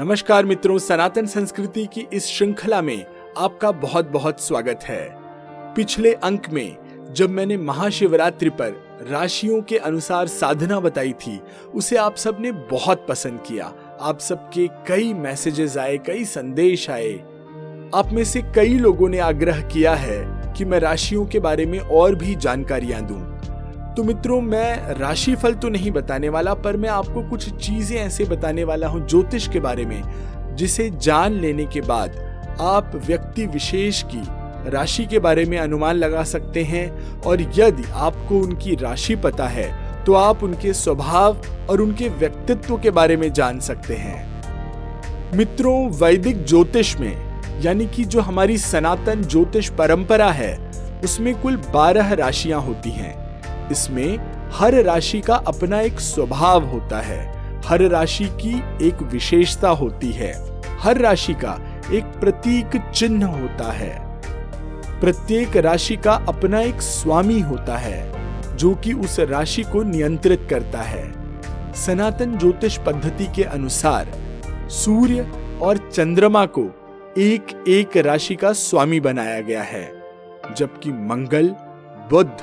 नमस्कार मित्रों, सनातन संस्कृति की इस श्रृंखला में आपका बहुत बहुत स्वागत है। पिछले अंक में जब मैंने महाशिवरात्रि पर राशियों के अनुसार साधना बताई थी, उसे आप सबने बहुत पसंद किया। आप सबके कई मैसेजेस आए, कई संदेश आए। आप में से कई लोगों ने आग्रह किया है कि मैं राशियों के बारे में और भी जानकारियाँ दूँ। तो मित्रों, मैं राशि फल तो नहीं बताने वाला, पर मैं आपको कुछ चीज़ें ऐसे बताने वाला हूँ ज्योतिष के बारे में, जिसे जान लेने के बाद आप व्यक्ति विशेष की राशि के बारे में अनुमान लगा सकते हैं, और यदि आपको उनकी राशि पता है तो आप उनके स्वभाव और उनके व्यक्तित्व के बारे में जान सकते हैं। मित्रों, वैदिक ज्योतिष में, यानी कि जो हमारी सनातन ज्योतिष परंपरा है, उसमें कुल बारह राशियाँ होती हैं। इसमें हर राशि का अपना एक स्वभाव होता है। हर राशि की एक विशेषता होती है। हर राशि का एक प्रतीक चिन्ह होता है। प्रत्येक राशि का अपना एक स्वामी होता है, जो कि उस राशि को नियंत्रित करता है। सनातन ज्योतिष पद्धति के अनुसार, सूर्य और चंद्रमा को एक एक राशि का स्वामी बनाया गया है, जबकि मंगल, बुध,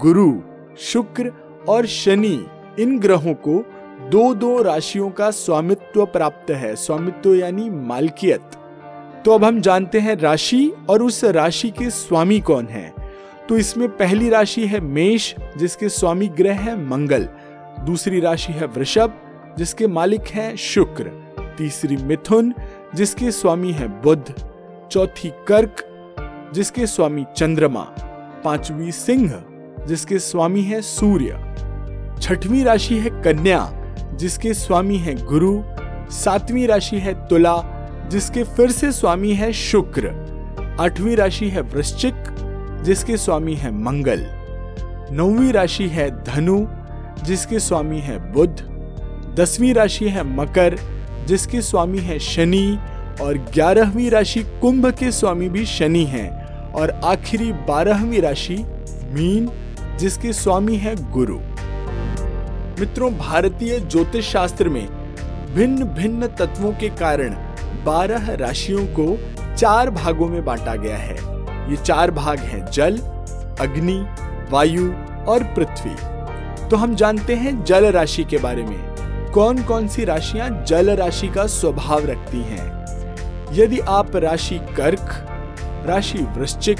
गुरु शुक्र और शनि, इन ग्रहों को दो दो राशियों का स्वामित्व प्राप्त है। स्वामित्व यानी मालकियत। तो अब हम जानते हैं राशि और उस राशि के स्वामी कौन है। तो इसमें पहली राशि है मेष, जिसके स्वामी ग्रह है मंगल। दूसरी राशि है वृषभ, जिसके मालिक हैं शुक्र। तीसरी मिथुन, जिसके स्वामी है बुध। चौथी कर्क, जिसके स्वामी चंद्रमा। पांचवी सिंह जिसके स्वामी है सूर्य। छठवीं राशि है कन्या, जिसके स्वामी है गुरु। सातवीं राशि है तुला, जिसके फिर से स्वामी है शुक्र। आठवीं राशि है वृश्चिक, जिसके स्वामी है मंगल। नौवीं राशि है धनु, जिसके स्वामी है बुध। दसवीं राशि है मकर, जिसके स्वामी है शनि। और ग्यारहवीं राशि कुंभ के स्वामी भी शनि हैं। और आखिरी बारहवीं राशि मीन जिसके स्वामी है गुरु। मित्रों, भारतीय ज्योतिष शास्त्र में भिन्न भिन्न तत्वों के कारण बारह राशियों को चार भागों में बांटा गया है। ये चार भाग हैं जल, अग्नि, वायु और पृथ्वी। तो हम जानते हैं जल राशि के बारे में। कौन कौन सी राशियाँ जल राशि का स्वभाव रखती हैं? यदि आप राशि कर्क, राशि वृश्चिक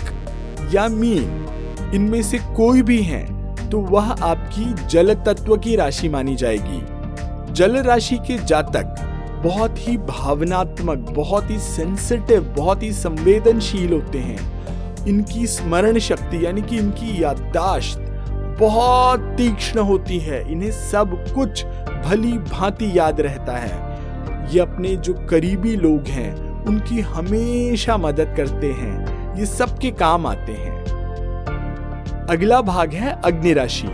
या मीन इनमें से कोई भी है तो वह आपकी जल तत्व की राशि मानी जाएगी। जल राशि के जातक बहुत ही भावनात्मक, बहुत ही सेंसिटिव बहुत ही संवेदनशील होते हैं। इनकी स्मरण शक्ति, यानी कि इनकी याददाश्त बहुत तीक्ष्ण होती है। इन्हें सब कुछ भली भांति याद रहता है। ये अपने जो करीबी लोग हैं, उनकी हमेशा मदद करते हैं। ये सबके काम आते हैं। अगला भाग है अग्नि राशि।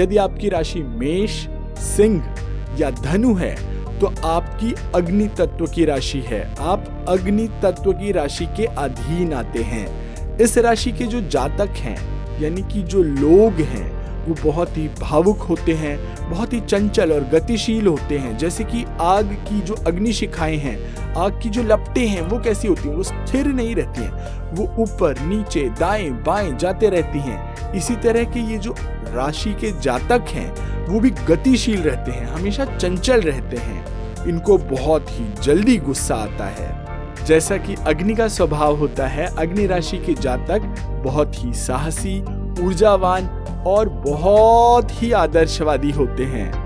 यदि आपकी राशि मेष, सिंह या धनु है तो आपकी अग्नि तत्व की राशि है। आप अग्नि तत्व की राशि के अधीन आते हैं। इस राशि के जो जातक हैं, यानी कि जो लोग हैं, वो बहुत ही भावुक होते हैं, बहुत ही चंचल और गतिशील होते हैं। जैसे कि आग की जो अग्नि शिखाएँ हैं, आग की जो लपटें हैं, वो कैसी होती हैं? वो स्थिर नहीं रहती हैं। वो ऊपर, नीचे, दाएँ, बाएँ जाते रहती हैं। इसी तरह के ये जो राशि के जातक हैं, वो भी गतिशील रहते हैं, हमेशा चंचल रहते हैं। इनको बहुत ही जल्दी गुस्सा आता है। जैसा कि अग्नि का स्वभाव होता है, अग्नि राशि के जातक बहुत ही साहसी, ऊर्जावान और बहुत ही आदर्शवादी होते हैं।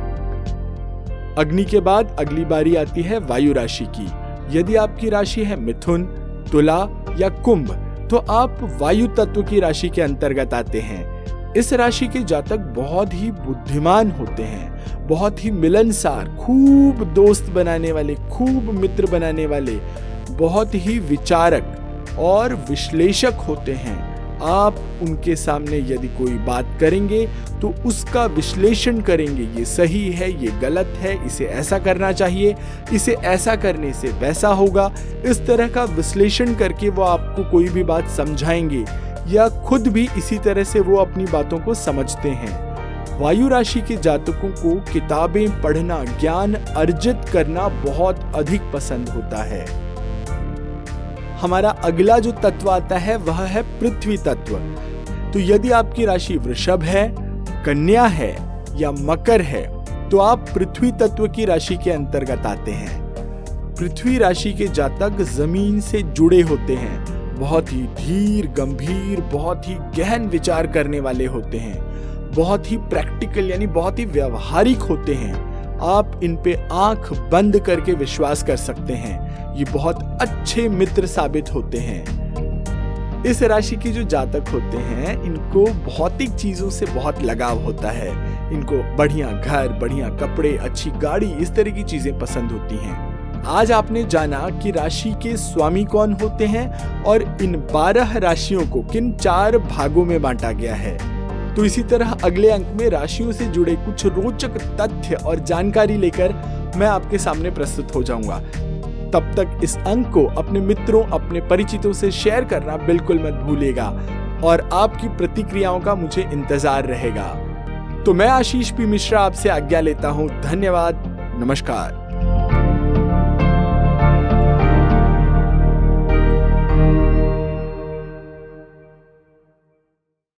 अग्नि के बाद अगली बारी आती है वायु राशि की। यदि आपकी राशि है मिथुन, तुला या कुंभ तो आप वायु तत्व की राशि के अंतर्गत आते हैं। इस राशि के जातक बहुत ही बुद्धिमान होते हैं। बहुत ही मिलनसार, खूब दोस्त बनाने वाले, खूब मित्र बनाने वाले, बहुत ही विचारक और विश्लेषक होते हैं। आप उनके सामने यदि कोई बात करेंगे तो उसका विश्लेषण करेंगे, ये सही है, ये गलत है, इसे ऐसा करना चाहिए। इसे ऐसा करने से वैसा होगा। इस तरह का विश्लेषण करके वो आपको कोई भी बात समझाएँगे, या खुद भी इसी तरह से वो अपनी बातों को समझते हैं। वायु राशि के जातकों को किताबें पढ़ना, ज्ञान अर्जित करना बहुत अधिक पसंद होता है। हमारा अगला जो तत्व आता है, वह है पृथ्वी तत्व। तो यदि आपकी राशि वृषभ है, कन्या है या मकर है तो आप पृथ्वी तत्व की राशि के अंतर्गत आते हैं। पृथ्वी राशि के जातक ज़मीन से जुड़े होते हैं, बहुत ही धीर, गंभीर, बहुत ही गहन विचार करने वाले होते हैं, बहुत ही प्रैक्टिकल यानी बहुत ही व्यवहारिक होते हैं। आप इन पे आँख बंद करके विश्वास कर सकते हैं। ये बहुत अच्छे मित्र साबित होते हैं। इस राशि के जो जातक होते हैं, इनको भौतिक चीज़ों से बहुत लगाव होता है। इनको बढ़िया घर, बढ़िया कपड़े, अच्छी गाड़ी, इस तरह की चीज़ें पसंद होती हैं। आज आपने जाना कि राशि के स्वामी कौन होते हैं और इन बारह राशियों को किन चार भागों में बांटा गया है। तो इसी तरह अगले अंक में राशियों से जुड़े कुछ रोचक तथ्य और जानकारी लेकर मैं आपके सामने प्रस्तुत हो जाऊँगा। तब तक इस अंक को अपने मित्रों, अपने परिचितों से शेयर करना बिल्कुल मत भूलेगा और आपकी प्रतिक्रियाओं का मुझे इंतज़ार रहेगा। तो मैं आशीष पी मिश्रा आपसे आज्ञा लेता हूँ, धन्यवाद, नमस्कार।